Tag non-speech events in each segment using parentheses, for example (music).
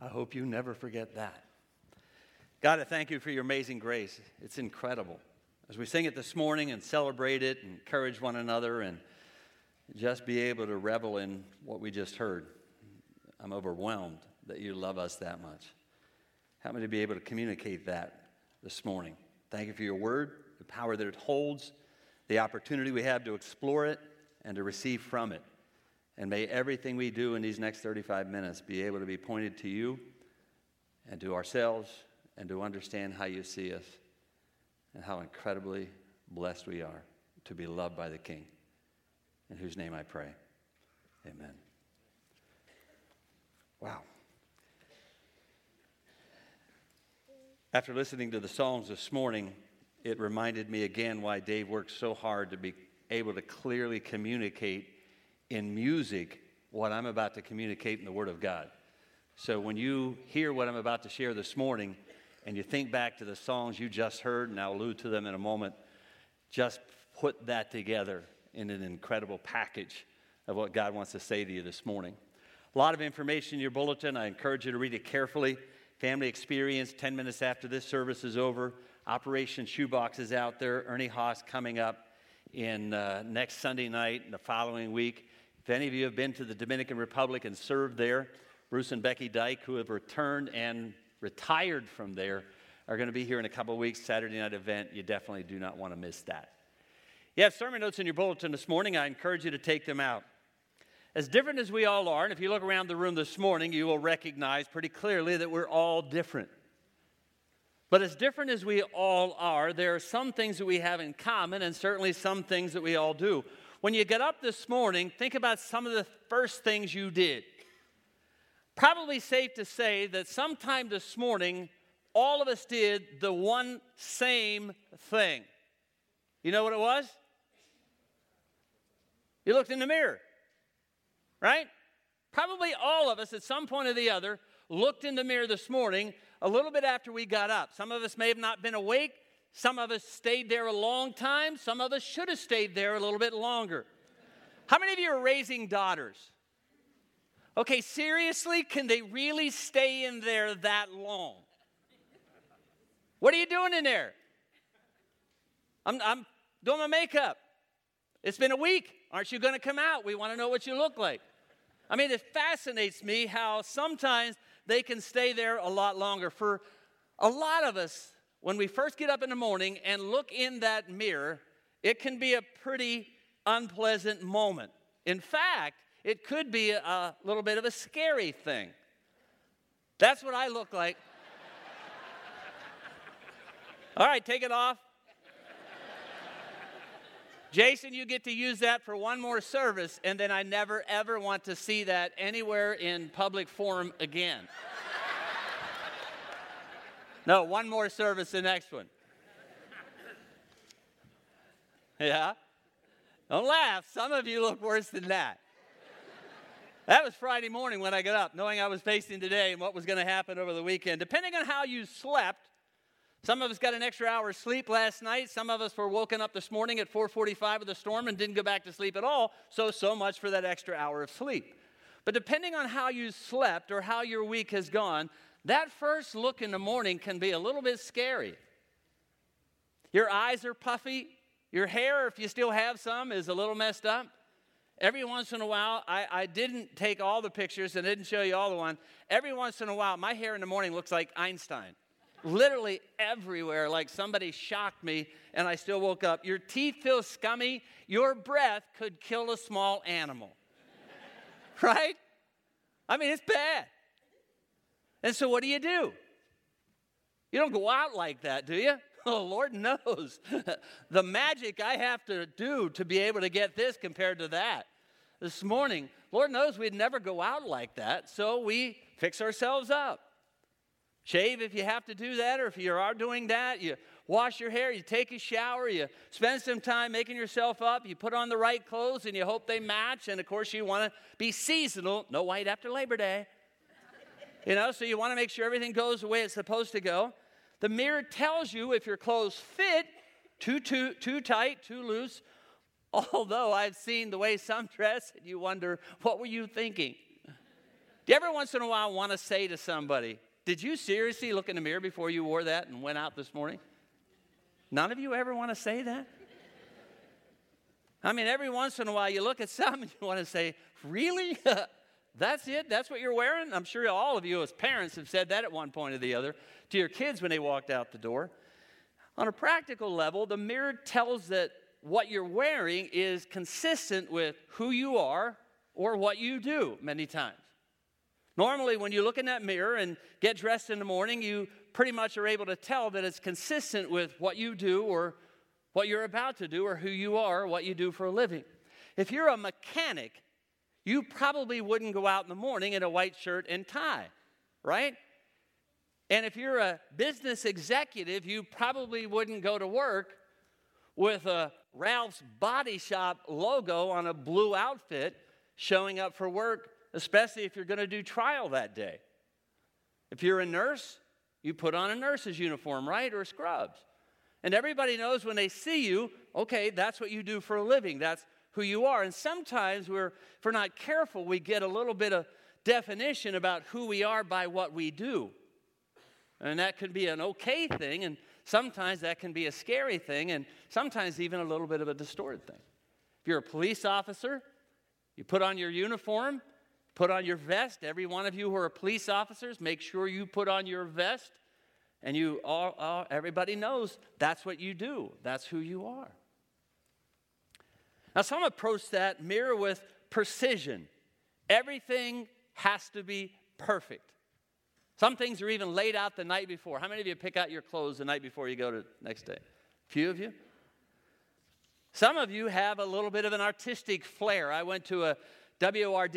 I hope you never forget that. God, I thank you for your amazing grace. It's incredible. As we sing it this morning and celebrate it and encourage one another and just be able to revel in what we just heard, I'm overwhelmed that you love us that much. Help me to be able to communicate that this morning. Thank you for your word, the power that it holds, the opportunity we have to explore it and to receive from it. And may everything we do in these next 35 minutes be able to be pointed to you and to ourselves and to understand how you see us and how incredibly blessed we are to be loved by the King, in whose name I pray. Amen. Wow. After listening to the songs this morning, it reminded me again why Dave worked so hard to be able to clearly communicate in music what I'm about to communicate in the Word of God. So when you hear what I'm about to share this morning and you think back to the songs you just heard, and I'll allude to them in a moment, just put that together in an incredible package of what God wants to say to you this morning. A lot of information in your bulletin. I encourage you to read it carefully. Family experience 10 minutes after this service is over. Operation Shoebox is out there. Ernie Haase coming up in uh, next Sunday night and the following week. If any of you have been to the Dominican Republic and served there, Bruce and Becky Dyke, who have returned and retired from there, are going to be here in a couple of weeks, Saturday night event. You definitely do not want to miss that. You have sermon notes in your bulletin this morning. I encourage you to take them out. As different as we all are, and if you look around the room this morning, you will recognize pretty clearly that we're all different. But as different as we all are, there are some things that we have in common, and certainly some things that we all do. When you get up this morning, think about some of the first things you did. Probably safe to say that sometime this morning, all of us did the one same thing. You know what it was? You looked in the mirror, right? Probably all of us at some point or the other looked in the mirror this morning a little bit after we got up. Some of us may have not been awake, some of us stayed there a long time. Some of us should have stayed there a little bit longer. How many of you are raising daughters? Okay, seriously, can they really stay in there that long? What are you doing in there? I'm, I'm doing my makeup. It's been a week. Aren't you going to come out? We want to know what you look like. I mean, it fascinates me how sometimes they can stay there a lot longer. For a lot of us, when we first get up in the morning and look in that mirror, it can be a pretty unpleasant moment. In fact, it could be a little bit of a scary thing. That's what I look like. All right, take it off. Jason, you get to use that for one more service, and then I never ever want to see that anywhere in public forum again. No, one more service, the next one. Yeah? Don't laugh. Some of you look worse than that. That was Friday morning when I got up, knowing I was facing today and what was going to happen over the weekend. Depending on how you slept, some of us got an extra hour of sleep last night. Some of us were woken up this morning at 4:45 with a storm and didn't go back to sleep at all. So so much for that extra hour of sleep. But depending on how you slept or how your week has gone, that first look in the morning can be a little bit scary. Your eyes are puffy. Your hair, if you still have some, is a little messed up. Every once in a while, I, I didn't take all the pictures and didn't show you all the one. Every once in a while, my hair in the morning looks like Einstein. Literally everywhere, like somebody shocked me and I still woke up. Your teeth feel scummy. Your breath could kill a small animal. (laughs) right? I mean, it's bad. And so, what do you do? You don't go out like that, do you? (laughs) Oh, Lord knows (laughs) the magic I have to do to be able to get this compared to that. This morning, Lord knows we'd never go out like that, so we fix ourselves up. Shave if you have to do that, or if you are doing that, you wash your hair, you take a shower, you spend some time making yourself up, you put on the right clothes, and you hope they match. And of course, you want to be seasonal, no white after Labor Day. You know, so you want to make sure everything goes the way it's supposed to go. The mirror tells you if your clothes fit too, too, too tight, too loose. Although I've seen the way some (laughs) dress, and you wonder, what were you thinking? Do you ever once in a while want to say to somebody, Did you seriously look in the mirror before you wore that and went out this morning? None of you ever want to say that? I mean, every once in a while you look at (laughs) some and you want to say, Really? (laughs) That's it? That's what you're wearing? I'm sure all of you, as parents, have said that at one point or the other to your kids when they walked out the door. On a practical level, the mirror tells that what you're wearing is consistent with who you are or what you do many times. Normally, when you look in that mirror and get dressed in the morning, you pretty much are able to tell that it's consistent with what you do or what you're about to do or who you are, or what you do for a living. If you're a mechanic, you probably wouldn't go out in the morning in a white shirt and tie, right? And if you're a business executive, you probably wouldn't go to work with a Ralph's Body Shop logo on a blue outfit showing up for work, especially if you're going to do trial that day. If you're a nurse, you put on a nurse's uniform, right? Or scrubs. And everybody knows when they see you, okay, that's what you do for a living. That's who you are. And sometimes we're, if we're not careful, we get a little bit of definition about who we are by what we do. And that could be an okay thing, and sometimes that can be a scary thing, and sometimes even a little bit of a distorted thing. If you're a police officer, you put on your uniform, put on your vest. Every one of you who are police officers, make sure you put on your vest. And you all, all everybody knows that's what you do. That's who you are. Now, some approach that mirror with precision. Everything has to be perfect. Some things are even laid out the night before. How many of you pick out your clothes the night before you go to next day? A few of you? Some of you have a little bit of an artistic flair. I went to a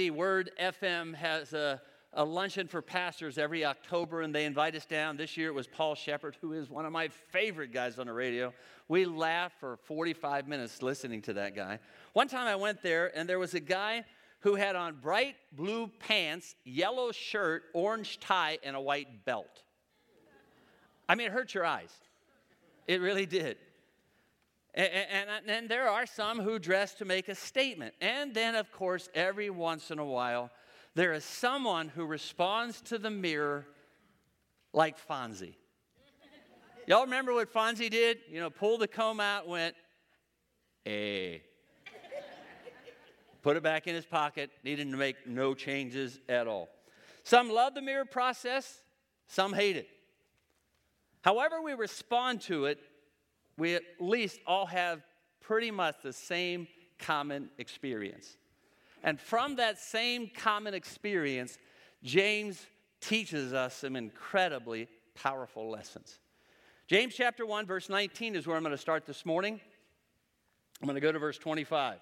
Word FM has a, a luncheon for pastors every October, and they invite us down. This year it was Paul Shepard, who is one of my favorite guys on the radio. We laughed for 45 minutes listening to that guy. One time I went there, and there was a guy who had on bright blue pants, yellow shirt, orange tie, and a white belt. I mean, it hurt your eyes. It really did. And, uh, then there are some who dress to make a statement. And then, of course, every once in a while, there is someone who responds to the mirror like Fonzie. Y'all remember what Fonzie did? You know, pulled the comb out, went, hey. Put it back in his pocket, needed to make no changes at all. Some love the mirror process, some hate it. However, we respond to it we at least all have pretty much the same common experience. And from that same common experience, James teaches us some incredibly powerful lessons. James chapter 1, verse 19 is where I'm going to start this morning. I'm going to go to verse 25.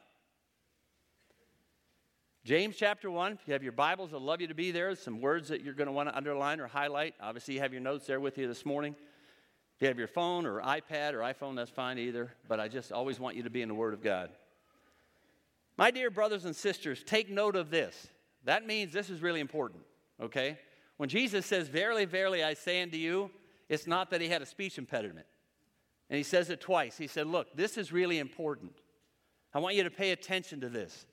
James chapter 1, if you have your Bibles, I'd love you to be there. Some words that you're going to want to underline or highlight. Obviously, you have your notes there with you this morning. If you have your phone or iPad or iPhone, that's fine either, but I just always want you to be in the Word of God. My dear brothers and sisters, take note of this. That means this is really important, okay? When Jesus says, Verily, verily, I say unto you, it's not that he had a speech impediment. And he says it twice. He said, Look, this is really important. I want you to pay attention to this.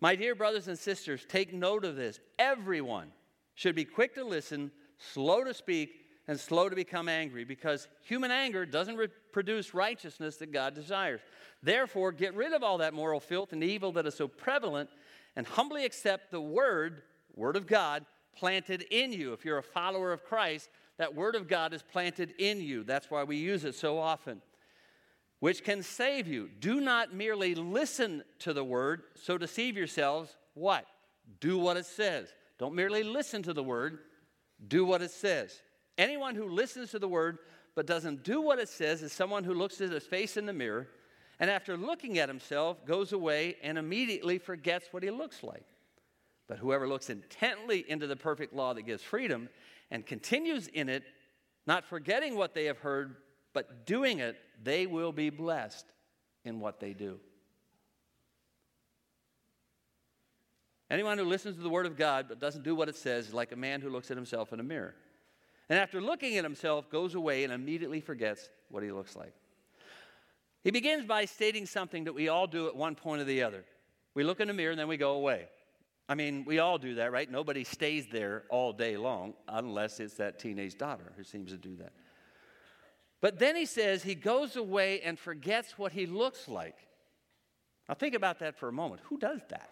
My dear brothers and sisters, take note of this. Everyone should be quick to listen, slow to speak, and slow to become angry because human anger doesn't re- produce righteousness that God desires. Therefore, get rid of all that moral filth and evil that is so prevalent and humbly accept the word, word of God, planted in you. If you're a follower of Christ, that word of God is planted in you. That's why we use it so often, which can save you. Do not merely listen to the word, so deceive yourselves. What? Do what it says. Don't merely listen to the word, do what it says. Anyone who listens to the word but doesn't do what it says is someone who looks at his face in the mirror and after looking at himself goes away and immediately forgets what he looks like. But whoever looks intently into the perfect law that gives freedom and continues in it, not forgetting what they have heard, but doing it, they will be blessed in what they do. Anyone who listens to the word of God but doesn't do what it says is like a man who looks at himself in a mirror and after looking at himself, goes away and immediately forgets what he looks like. He begins by stating something that we all do at one point or the other. We look in the mirror and then we go away. I mean, we all do that, right? Nobody stays there all day long unless it's that teenage daughter who seems to do that. But then he says he goes away and forgets what he looks like. Now, think about that for a moment. Who does that?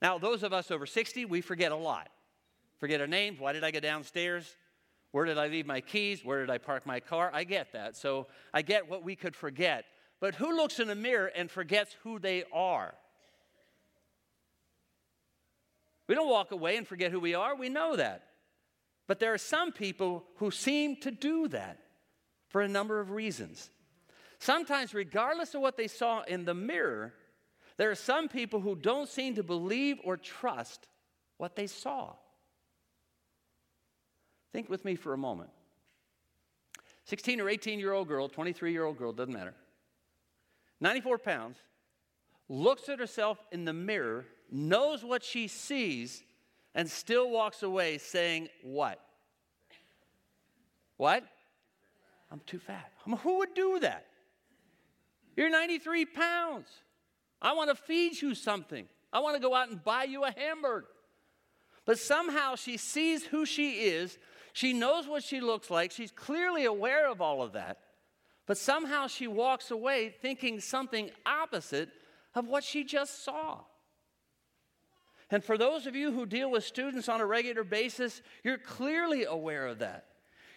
Now, those of us over 60, we forget a lot. Forget our names. Why did I go downstairs? Where did I leave my keys? Where did I park my car? I get that. So I get what we could forget. But who looks in a mirror and forgets who they are? We don't walk away and forget who we are. We know that. But there are some people who seem to do that for a number of reasons. Sometimes, regardless of what they saw in the mirror, there are some people who don't seem to believe or trust what they saw. Think with me for a moment. 16 or 18 year old girl, 23 year old girl, doesn't matter. 94 pounds, looks at herself in the mirror, knows what she sees, and still walks away saying, What? What? I'm too fat. I mean, who would do that? You're 93 pounds. I want to feed you something. I want to go out and buy you a hamburger. But somehow she sees who she is. She knows what she looks like. She's clearly aware of all of that. But somehow she walks away thinking something opposite of what she just saw. And for those of you who deal with students on a regular basis, you're clearly aware of that.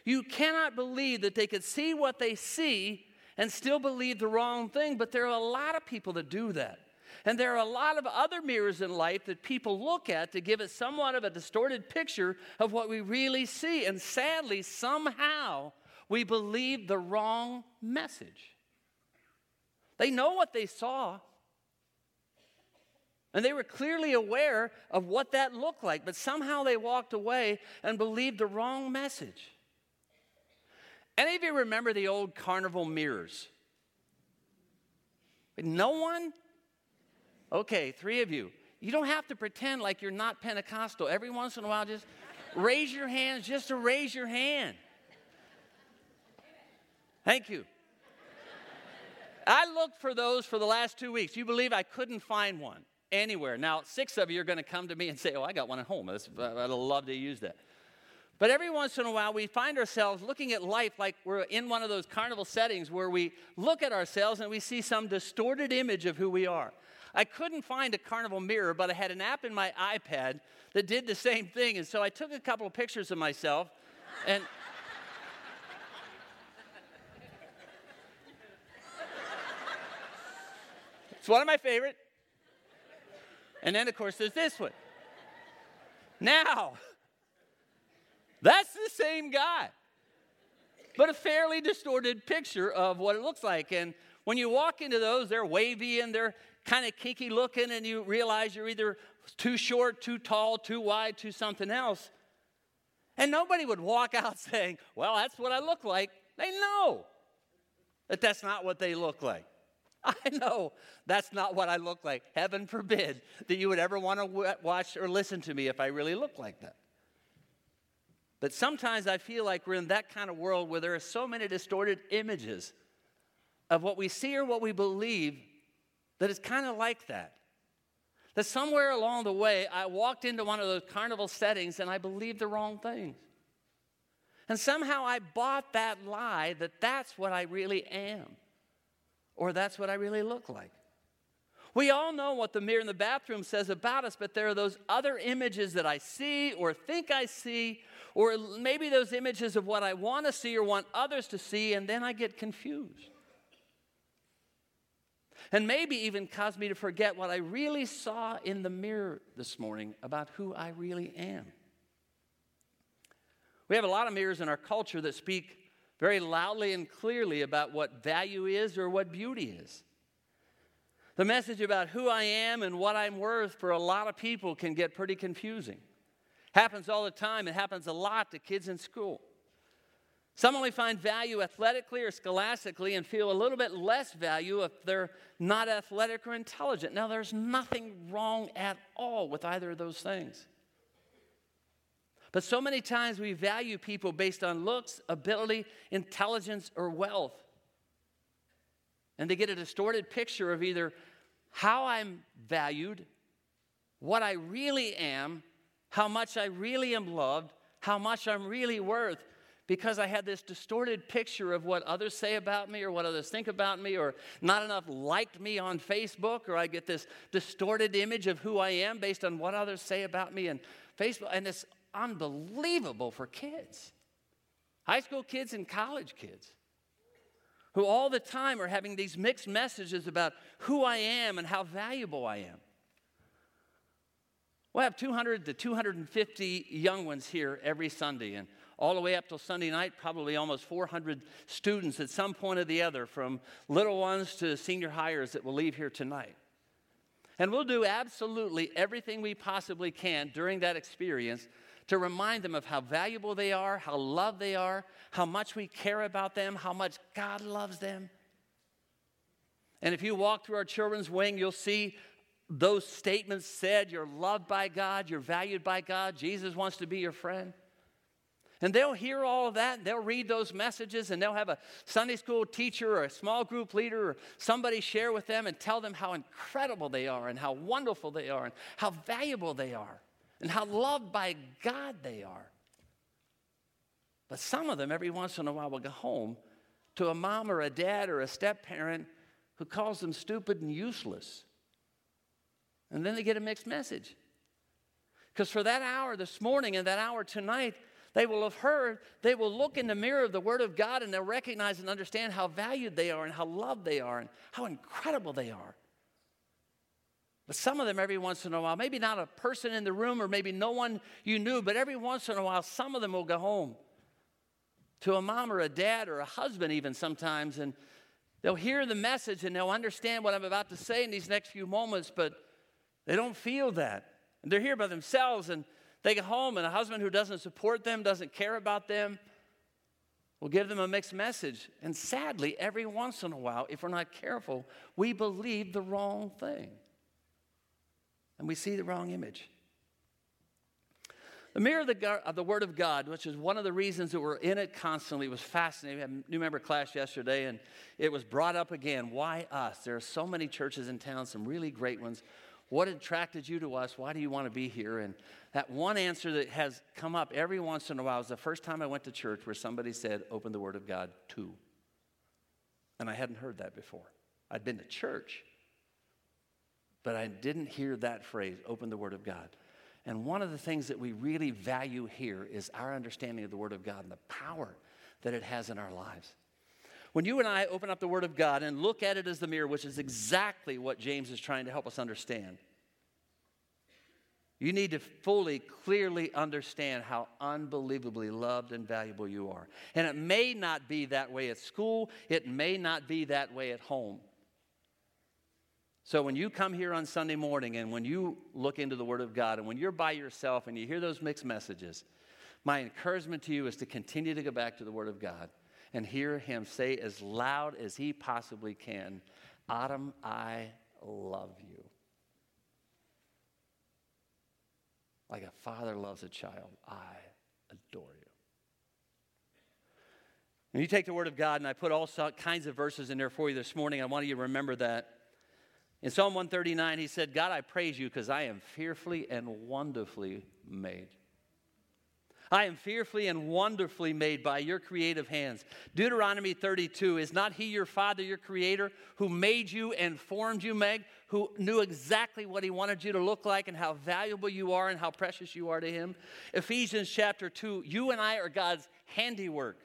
You cannot believe that they could see what they see and still believe the wrong thing, but there are a lot of people that do that. And there are a lot of other mirrors in life that people look at to give us somewhat of a distorted picture of what we really see. And sadly, somehow, we believe the wrong message. They know what they saw, and they were clearly aware of what that looked like, but somehow they walked away and believed the wrong message. Any of you remember the old carnival mirrors? No one? Okay, three of you. You don't have to pretend like you're not Pentecostal. Every once in a while, just raise your hands just to raise your hand. Thank you. I looked for those for the last two weeks. You believe I couldn't find one anywhere. Now, six of you are going to come to me and say, Oh, I got one at home. Uh, I'd love to use that. But every once in a while, we find ourselves looking at life like we're in one of those carnival settings where we look at ourselves and we see some distorted image of who we are. I couldn't find a carnival mirror, but I had an app in my iPad that did the same thing. And so I took a couple of pictures of myself and. it's one of my favorite. And then, of course, there's this one. Now, that's the same guy, but a fairly distorted picture of what it looks like. And when you walk into those, they're wavy and they're kind of kinky looking, and you realize you're either too short, too tall, too wide, too something else. And nobody would walk out (laughs) saying, Well, that's what I look like. They know that that's not what they look like. (laughs) I know that's not what I look like. Heaven forbid that you would ever want to watch or listen to me if I really look like that. But sometimes I feel like we're in that kind of world where there are so many distorted images of what we see or what we believe that it's kind of like that. That somewhere along the way, I walked into one of those carnival settings and I believed the wrong things. And somehow I bought that lie that that's what I really am, or that's what I really look like. We all know what the mirror in the bathroom says about us, but there are those other images that I see or think I see or maybe those images of what I want to see or want others to see, and then I get confused. And maybe even cause me to forget what I really saw in the mirror this morning about who I really am. We have a lot of mirrors in our culture that speak very loudly and clearly about what value is or what beauty is. The message about who I am and what I'm worth for a lot of people can get pretty confusing. Happens all the time. It happens a lot to kids in school. Some only find value athletically or scholastically and feel a little bit less value if they're not athletic or intelligent. Now, there's nothing wrong at all with either of those things. But so many times we value people based on looks, ability, intelligence, or wealth. And they get a distorted picture of either how I'm valued what I really am, how much I really am loved, how much I'm really worth, because I had this distorted picture of what others say about me or what others think about me, or not enough liked me on Facebook, or I get this distorted image of who I am based on what others say about me and Facebook. And it's unbelievable for kids, high school kids and college kids, who all the time are having these mixed messages about who I am and how valuable I am. We'll have 200 to 250 young ones here every Sunday, and all the way up till Sunday night, probably almost 400 students at some point or the other, from little ones to senior hires that will leave here tonight. And we'll do absolutely everything we possibly can during that experience to remind them of how valuable they are, how loved they are, how much we care about them, how much God loves them. And if you walk through our children's wing, you'll see those statements said you're loved by God, you're valued by God, Jesus wants to be your friend. And they'll hear all of that, and they'll read those messages, and they'll have a Sunday school teacher or a small group leader or somebody share with them and tell them how incredible they are, and how wonderful they are, and how valuable they are, and how loved by God they are. But some of them, every once in a while, will go home to a mom or a dad or a step parent who calls them stupid and useless. And then they get a mixed message. Because for that hour this morning and that hour tonight, they will have heard, they will look in the mirror of the Word of God and they'll recognize and understand how valued they are and how loved they are and how incredible they are. But some of them, every once in a while, maybe not a person in the room or maybe no one you knew, but every once in a while, some of them will go home to a mom or a dad or a husband, even sometimes, and they'll hear the message and they'll understand what I'm about to say in these next few moments, but they don't feel that. And they're here by themselves and they get home, and a husband who doesn't support them, doesn't care about them, will give them a mixed message. And sadly, every once in a while, if we're not careful, we believe the wrong thing. And we see the wrong image. The mirror of the, of the, Word of God, which is one of the reasons that we're in it constantly, was fascinating. We had a new member class yesterday, and it was brought up again. Why us? There are so many churches in town, some really great ones. What attracted you to us? Why do you want to be here? And that one answer that has come up every once in a while is the first time I went to church where somebody said, Open the Word of God to. And I hadn't heard that before. I'd been to church, but I didn't hear that phrase, open the Word of God. And one of the things that we really value here is our understanding of the Word of God and the power that it has in our lives. When you and I open up the Word of God and look at it as the mirror, which is exactly what James is trying to help us understand, you need to fully, clearly understand how unbelievably loved and valuable you are. And it may not be that way at school, it may not be that way at home. So when you come here on Sunday morning and when you look into the Word of God and when you're by yourself and you hear those mixed messages, my encouragement to you is to continue to go back to the Word of God and hear him say as loud as he possibly can, Adam, I love you. Like a father loves a child, I adore you. And you take the Word of God, and I put all kinds of verses in there for you this morning. I want you to remember that. In Psalm 139, he said, God, I praise you because I am fearfully and wonderfully made. I am fearfully and wonderfully made by your creative hands. Deuteronomy 32 Is not he your father, your creator, who made you and formed you, Meg, who knew exactly what he wanted you to look like and how valuable you are and how precious you are to him? Ephesians chapter 2 You and I are God's handiwork,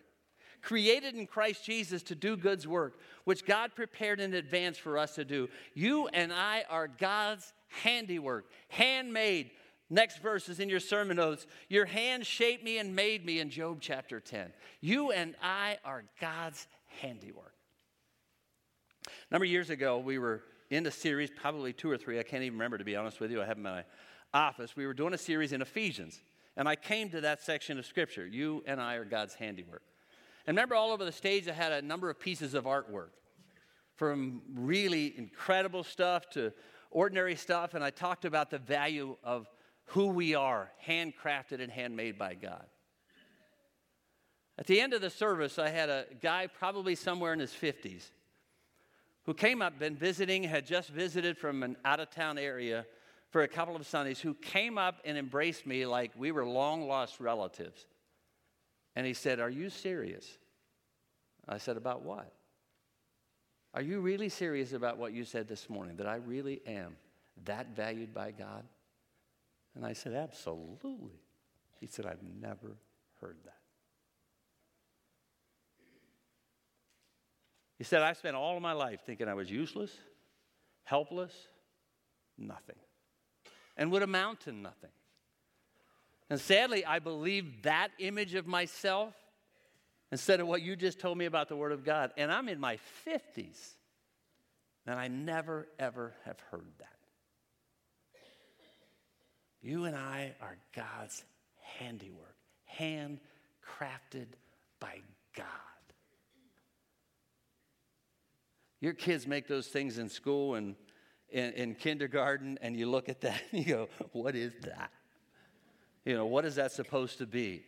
created in Christ Jesus to do God's work, which God prepared in advance for us to do. You and I are God's handiwork, handmade Next verse is in your sermon notes. Your hand shaped me and made me in Job chapter 10. You and I are God's handiwork. A number of years ago, we were in a series, probably two or three, I can't even remember to be honest with you. I have in my office. We were doing a series in Ephesians, and I came to that section of scripture. You and I are God's handiwork. And remember, all over the stage, I had a number of pieces of artwork from really incredible stuff to ordinary stuff, and I talked about the value of who we are, handcrafted and handmade by God. At the end of the service, I had a guy probably somewhere in his 50s who came up, been visiting, had just visited from an out of town area for a couple of Sundays who came up and embraced me like we were long lost relatives. And he said, Are you serious? I said, About what? Are you really serious about what you said this morning? That I really am that valued by God? And I said, Absolutely. He said, I've never heard that. He said, I spent all of my life thinking I was useless, helpless, nothing, and would amount to nothing. And sadly, I believed that image of myself instead of what you just told me about the Word of God. And I'm in my 50s, and I never, ever have heard that. You and I are God's handiwork, handcrafted by God. Your kids make those things in school and in, in, kindergarten, and you look at that (laughs) and you go, What is that? You know, what is that supposed to be?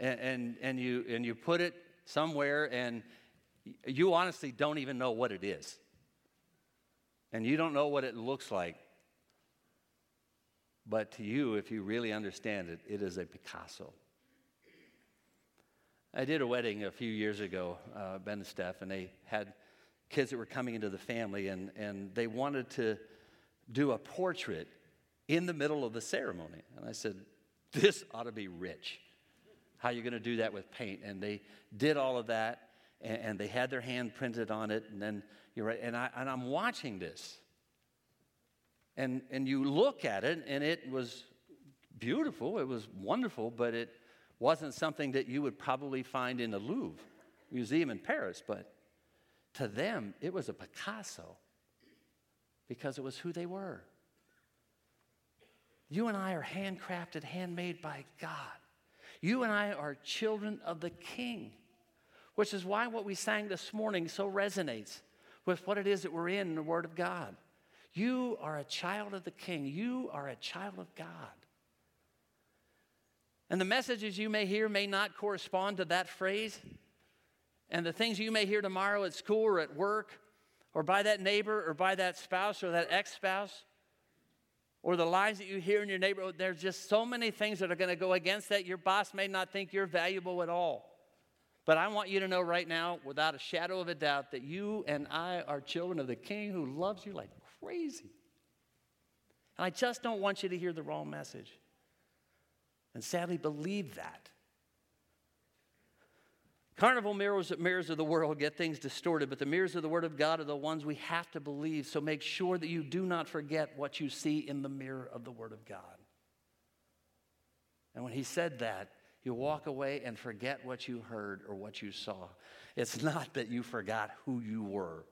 And, and, and, you, and you put it somewhere, and you honestly don't even know what it is. And you don't know what it looks like. But to you, if you really understand it, it is a Picasso. I did a wedding a few years ago, uh, Ben and Steph, and they had kids that were coming into the family, and, and they wanted to do a portrait in the middle of the ceremony. And I said, This ought to be rich. How are you going to do that with paint? And they did all of that, and, and they had their hand printed on it, and then you're right. And, I, and I'm watching this. And, and you look at it, and it was beautiful, it was wonderful, but it wasn't something that you would probably find in the Louvre Museum in Paris. But to them, it was a Picasso because it was who they were. You and I are handcrafted, handmade by God. You and I are children of the King, which is why what we sang this morning so resonates with what it is that we're in in the Word of God. You are a child of the King. You are a child of God. And the messages you may hear may not correspond to that phrase. And the things you may hear tomorrow at school or at work or by that neighbor or by that spouse or that ex spouse or the lies that you hear in your neighborhood, there's just so many things that are going to go against that. Your boss may not think you're valuable at all. But I want you to know right now, without a shadow of a doubt, that you and I are children of the King who loves you like crazy. And I just don't want you to hear the wrong message. And sadly, believe that. Carnival mirrors, mirrors of the world get things distorted, but the mirrors of the Word of God are the ones we have to believe. So make sure that you do not forget what you see in the mirror of the Word of God. And when he said that, you walk away and forget what you heard or what you saw. It's not that you forgot who you were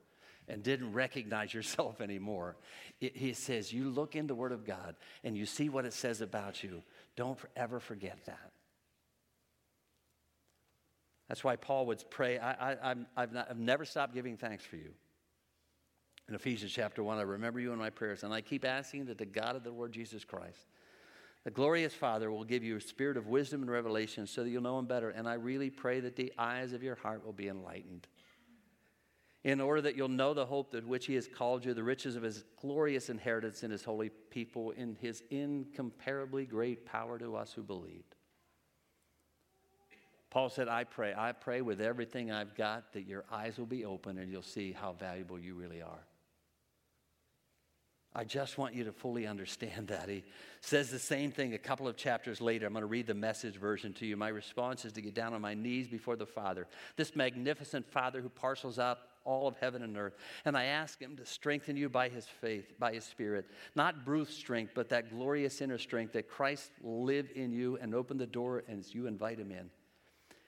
and didn't recognize yourself (laughs) anymore. It, he says, You look in the Word of God and you see what it says about you. Don't ever forget that. That's why Paul would pray. I, have never stopped giving thanks for you. In Ephesians chapter 1, I remember you in my prayers, and I keep asking that the God of the Lord Jesus Christ, the glorious Father, will give you a spirit of wisdom and revelation so that you'll know Him better. And I really pray that the eyes of your heart will be enlightened in order that you'll know the hope that which he has called you, the riches of his glorious inheritance in his holy people, in his incomparably great power to us who believed. Paul said, I pray, I pray with everything I've got that your eyes will be open and you'll see how valuable you really are. I just want you to fully understand that. He says the same thing a couple of chapters later. I'm going to read the message version to you. My response is to get down on my knees before the Father, this magnificent Father who parcels out all of heaven and earth. And I ask him to strengthen you by his faith, by his spirit. Not brute strength, but that glorious inner strength that Christ live in you and open the door as you invite him in.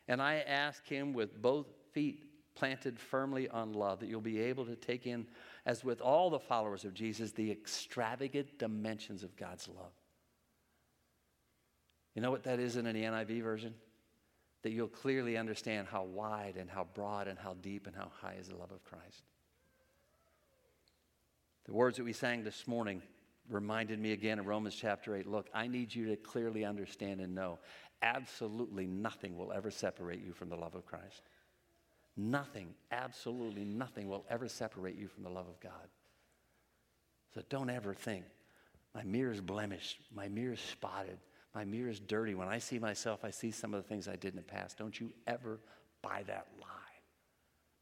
And I ask him with both feet planted firmly on love that you'll be able to take in as with all the followers of Jesus, the extravagant dimensions of God's love. You know what that is in an NIV version? That you'll clearly understand how wide and how broad and how deep and how high is the love of Christ. The words that we sang this morning reminded me again in Romans chapter 8 look, I need you to clearly understand and know absolutely nothing will ever separate you from the love of Christ. Nothing, absolutely nothing will ever separate you from the love of God. So don't ever think, My mirror is blemished. My mirror is spotted. My mirror is dirty. When I see myself, I see some of the things I did in the past. Don't you ever buy that lie.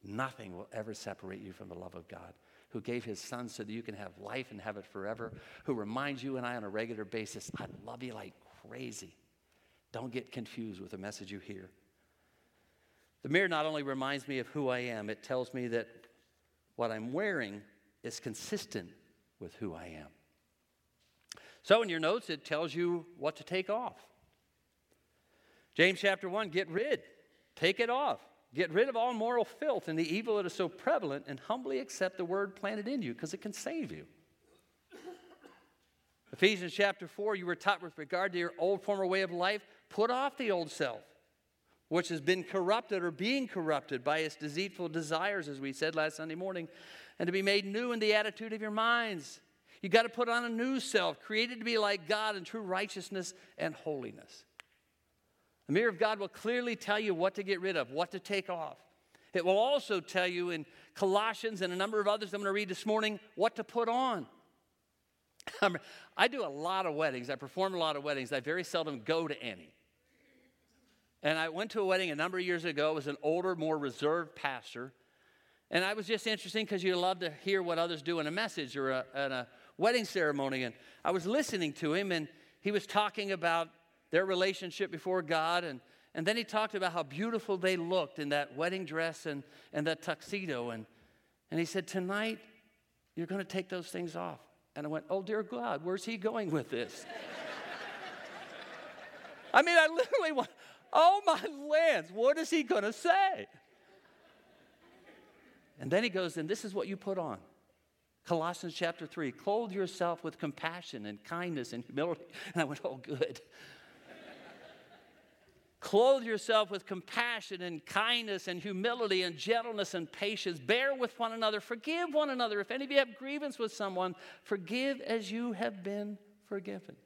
Nothing will ever separate you from the love of God, who gave his son so that you can have life and have it forever, who reminds you and I on a regular basis, I love you like crazy. Don't get confused with the message you hear. The mirror not only reminds me of who I am, it tells me that what I'm wearing is consistent with who I am. So, in your notes, it tells you what to take off. James chapter 1 get rid, take it off. Get rid of all moral filth and the evil that is so prevalent, and humbly accept the word planted in you because it can save you. Ephesians chapter 4, you were taught with regard to your old former way of life, put off the old self, which has been corrupted or being corrupted by its deceitful desires, as we said last Sunday morning, and to be made new in the attitude of your minds. You got to put on a new self, created to be like God in true righteousness and holiness. The mirror of God will clearly tell you what to get rid of, what to take off. It will also tell you in Colossians and a number of others I'm going to read this morning what to put on. (laughs) I do a lot of weddings. I perform a lot of weddings. I very seldom go to any. And I went to a wedding a number of years ago. It was an older, more reserved pastor. And I was just interesting because you love to hear what others do in a message or a, a wedding ceremony. And I was listening to him, and he was talking about their relationship before God. And, and then he talked about how beautiful they looked in that wedding dress and, and that tuxedo. And, and he said, Tonight, you're going to take those things off. And I went, Oh, dear God, where's he going with this? (laughs) I mean, I literally Oh, my lands, what is he going to say? And then he goes, And this is what you put on. Colossians chapter 3 clothe yourself with compassion and kindness and humility. (laughs) And I went, Oh, good. (laughs) Clothe yourself with compassion and kindness and humility and gentleness and patience. Bear with one another. Forgive one another. If any of you have grievance with someone, forgive as you have been forgiven.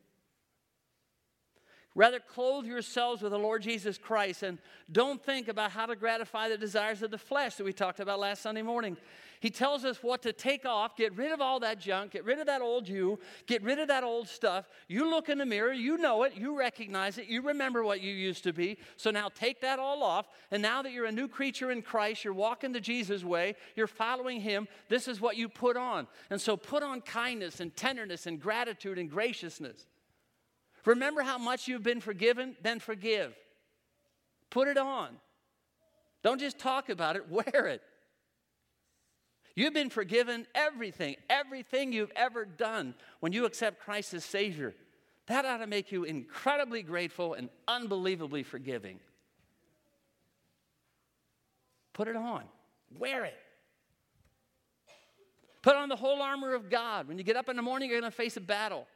Rather, clothe yourselves with the Lord Jesus Christ and don't think about how to gratify the desires of the flesh that we talked about last Sunday morning. He tells us what to take off, get rid of all that junk, get rid of that old you, get rid of that old stuff. You look in the mirror, you know it, you recognize it, you remember what you used to be. So now take that all off. And now that you're a new creature in Christ, you're walking the Jesus way, you're following Him, this is what you put on. And so put on kindness and tenderness and gratitude and graciousness. Remember how much you've been forgiven? Then forgive. Put it on. Don't just talk about it, (laughs) wear it. You've been forgiven everything, everything you've ever done when you accept Christ as Savior. That ought to make you incredibly grateful and unbelievably forgiving. Put it on, wear it. Put on the whole armor of God. When you get up in the morning, you're going to face a battle.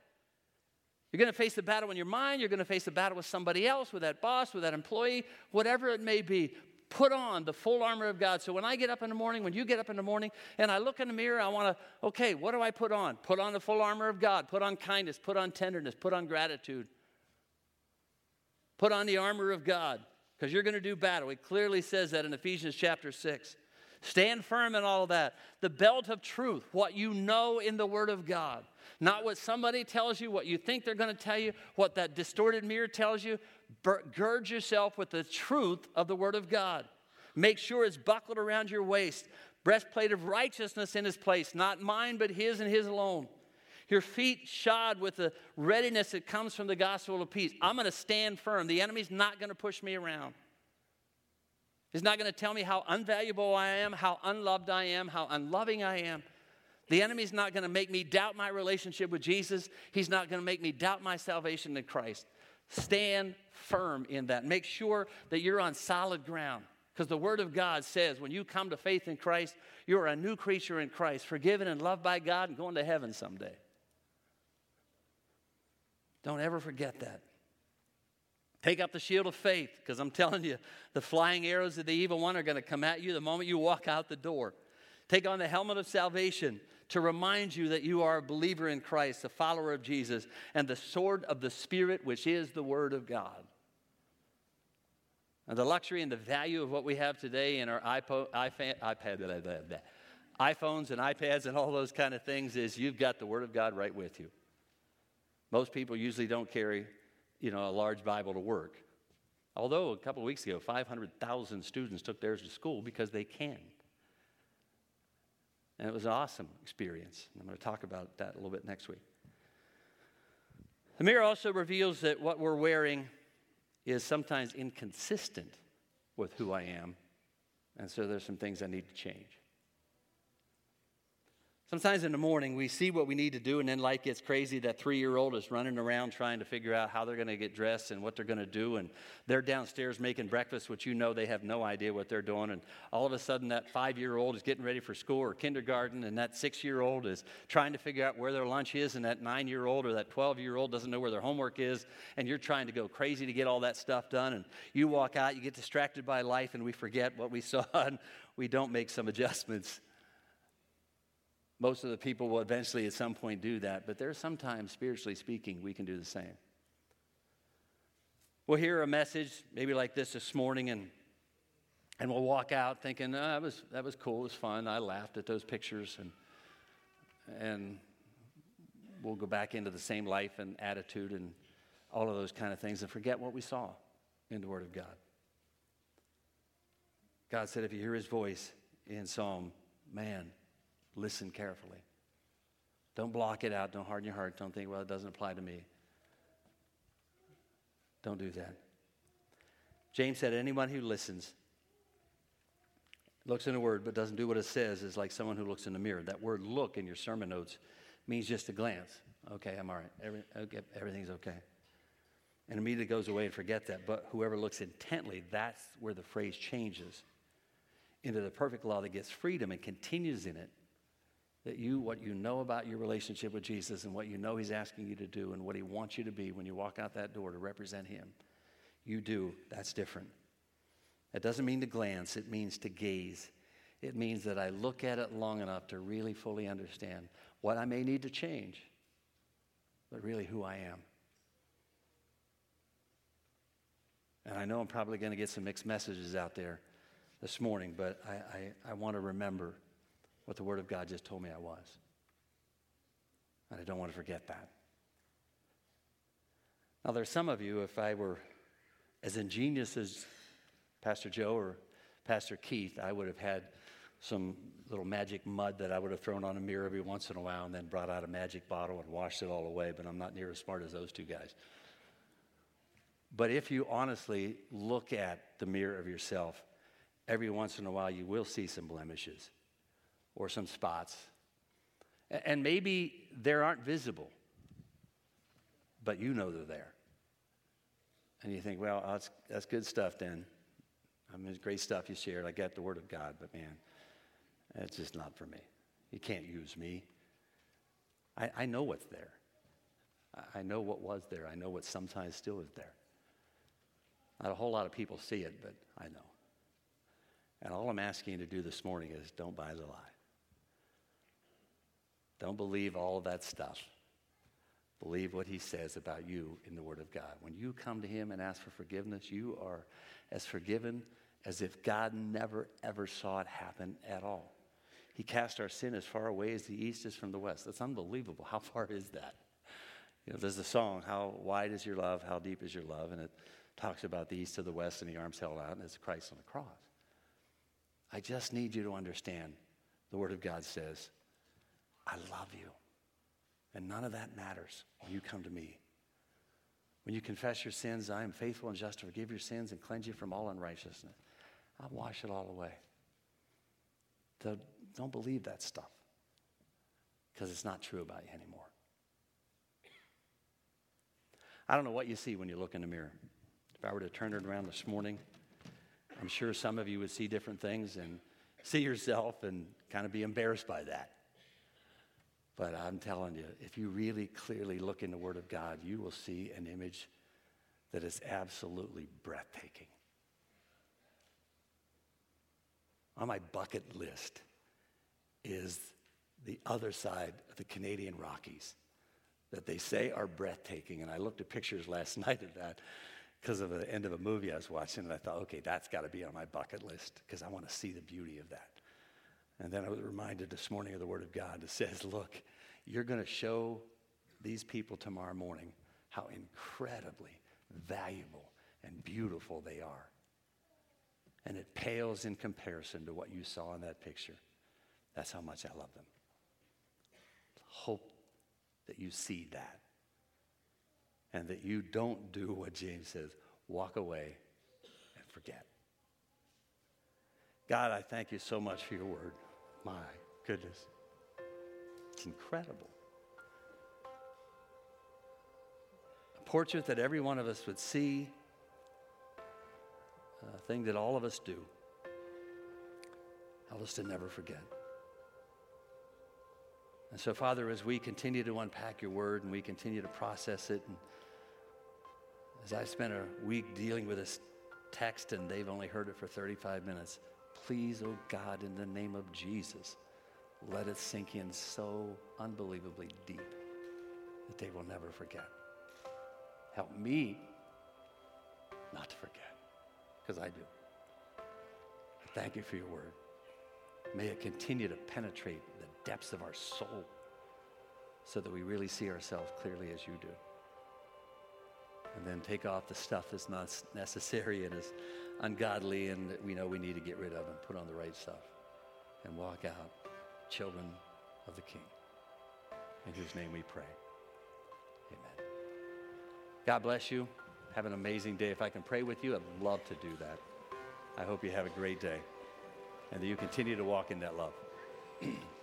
You're going to face the battle in your mind. You're going to face the battle with somebody else, with that boss, with that employee, whatever it may be put on the full armor of God. So when I get up in the morning, when you get up in the morning, and I look in the mirror, I want to, okay, what do I put on? Put on the full armor of God. Put on kindness. Put on tenderness. Put on gratitude. Put on the armor of God because you're going to do battle. It clearly says that in Ephesians chapter 6. Stand firm in all of that. The belt of truth, what you know in the Word of God. Not what somebody tells you, what you think they're going to tell you, what that distorted mirror tells you. Gird yourself with the truth of the Word of God. Make sure it's buckled around your waist. Breastplate of righteousness in his place, not mine, but his and his alone. Your feet shod with the readiness that comes from the gospel of peace. I'm going to stand firm. The enemy's not going to push me around. He's not going to tell me how unvaluable I am, how unloved I am, how unloving I am. The enemy's not going to make me doubt my relationship with Jesus. He's not going to make me doubt my salvation in Christ. Stand firm in that. Make sure that you're on solid ground. Because the Word of God says when you come to faith in Christ, you're a new creature in Christ, forgiven and loved by God and going to heaven someday. Don't ever forget that. Take up the shield of faith, because I'm (laughs) telling you, the flying arrows of the evil one are going to come at you the moment you walk out the door. Take on the helmet of salvation to remind you that you are a believer in Christ, a follower of Jesus, and the sword of the Spirit, which is the Word of God. And the luxury and the value of what we have today in our iPod, iPad, iPad blah, blah, blah, iPhones and iPads and all those kind of things is you've got the Word of God right with you. Most people usually don't carry, you know, a large Bible to work. Although a couple of weeks ago, 500,000 students took theirs to school because they can. And it was an awesome experience. I'm going to talk about that a little bit next week. The mirror also reveals that what we're wearing is sometimes inconsistent with who I am. And so there's some things I need to change. Sometimes in the morning, we see what we need to do, and then life gets crazy. That three year old is running around trying to figure out how they're going to get dressed and what they're going to do. And they're downstairs making breakfast, which you know they have no idea what they're doing. And all of a sudden, that five year old is getting ready for school or kindergarten, and that six year old is trying to figure out where their lunch is, and that nine year old or that 12 year old doesn't know where their homework is. And you're trying to go crazy to get all that stuff done. And you walk out, you get distracted by life, and we forget what we saw, (laughs) and we don't make some adjustments. Most of the people will eventually at some point do that, but there's sometimes, spiritually speaking, we can do the same. We'll hear a message, maybe like this this morning, and, and we'll walk out thinking, oh, that, was, that was cool, it was fun. I laughed at those pictures, and, and we'll go back into the same life and attitude and all of those kind of things and forget what we saw in the Word of God. God said, if you hear His voice in Psalm, man, Listen carefully. Don't block it out. Don't harden your heart. Don't think, well, it doesn't apply to me. Don't do that. James said, anyone who listens, looks in a word, but doesn't do what it says is like someone who looks in the mirror. That word look in your sermon notes means just a glance. Okay, I'm all right. Every, okay, everything's okay. And immediately goes away and forget that. But whoever looks intently, that's where the phrase changes into the perfect law that gets freedom and continues in it that you, what you know about your relationship with Jesus and what you know He's asking you to do and what He wants you to be when you walk out that door to represent Him, you do. That's different. It doesn't mean to glance, it means to gaze. It means that I look at it long enough to really fully understand what I may need to change, but really who I am. And I know I'm probably going to get some mixed messages out there this morning, but I, I, I want to remember what the Word of God just told me I was. And I don't want to forget that. Now, there's some of you, if I were as ingenious as Pastor Joe or Pastor Keith, I would have had some little magic mud that I would have thrown on a mirror every once in a while and then brought out a magic bottle and washed it all away, but I'm not near as smart as those two guys. But if you honestly look at the mirror of yourself, every once in a while you will see some blemishes or some spots. And maybe they aren't visible, but you know they're there. And you think, well, that's, that's good stuff then. I mean, it's great stuff you shared. I get the Word of God, but man, it's just not for me. You can't use me. I, I know what's there. I know what was there. I know what sometimes still is there. Not a whole lot of people see it, but I know. And all I'm asking you to do this morning is don't buy the lie. Don't believe all of that stuff. Believe what he says about you in the Word of God. When you come to him and ask for forgiveness, you are as forgiven as if God never, ever saw it happen at all. He cast our sin as far away as the east is from the west. That's unbelievable. How far is that? You know, there's a song, How Wide is Your Love? How Deep is Your Love? And it talks about the east to the west and the arms held out, and it's Christ on the cross. I just need you to understand the Word of God says, I love you. And none of that matters when you come to me. When you confess your sins, I am faithful and just to forgive your sins and cleanse you from all unrighteousness. I'll wash it all away. So don't believe that stuff because it's not true about you anymore. I don't know what you see when you look in the mirror. If I were to turn it around this morning, I'm sure some of you would see different things and see yourself and kind of be embarrassed by that. But I'm telling you, if you really clearly look in the Word of God, you will see an image that is absolutely breathtaking. On my bucket list is the other side of the Canadian Rockies that they say are breathtaking. And I looked at pictures last (laughs) night of that because of the end of a movie I was watching, and I thought, okay, that's got to be on my bucket list because I want to see the beauty of that. And then I was reminded this morning of the Word of God that says, look, you're going to show these people tomorrow morning how incredibly valuable and beautiful they are. And it pales in comparison to what you saw in that picture. That's how much I love them. Hope that you see that and that you don't do what James says walk away and forget. God, I thank you so much for your word. My goodness. It's incredible. A portrait that every one of us would see, a thing that all of us do. Help us to never forget. And so, Father, as we continue to unpack your word and we continue to process it, and as I spent a week dealing with this text and they've only heard it for 35 minutes, please, oh God, in the name of Jesus, let it sink in so unbelievably deep that they will never forget. Help me not to forget, because I do. Thank you for your word. May it continue to penetrate the depths of our soul so that we really see ourselves clearly as you do. And then take off the stuff that's not necessary and is ungodly and that we know we need to get rid of and put on the right stuff and walk out children of the King. In whose name we pray. Amen. God bless you. Have an amazing day. If I can pray with you, I'd love to do that. I hope you have a great day and that you continue to walk in that love. (clears throat)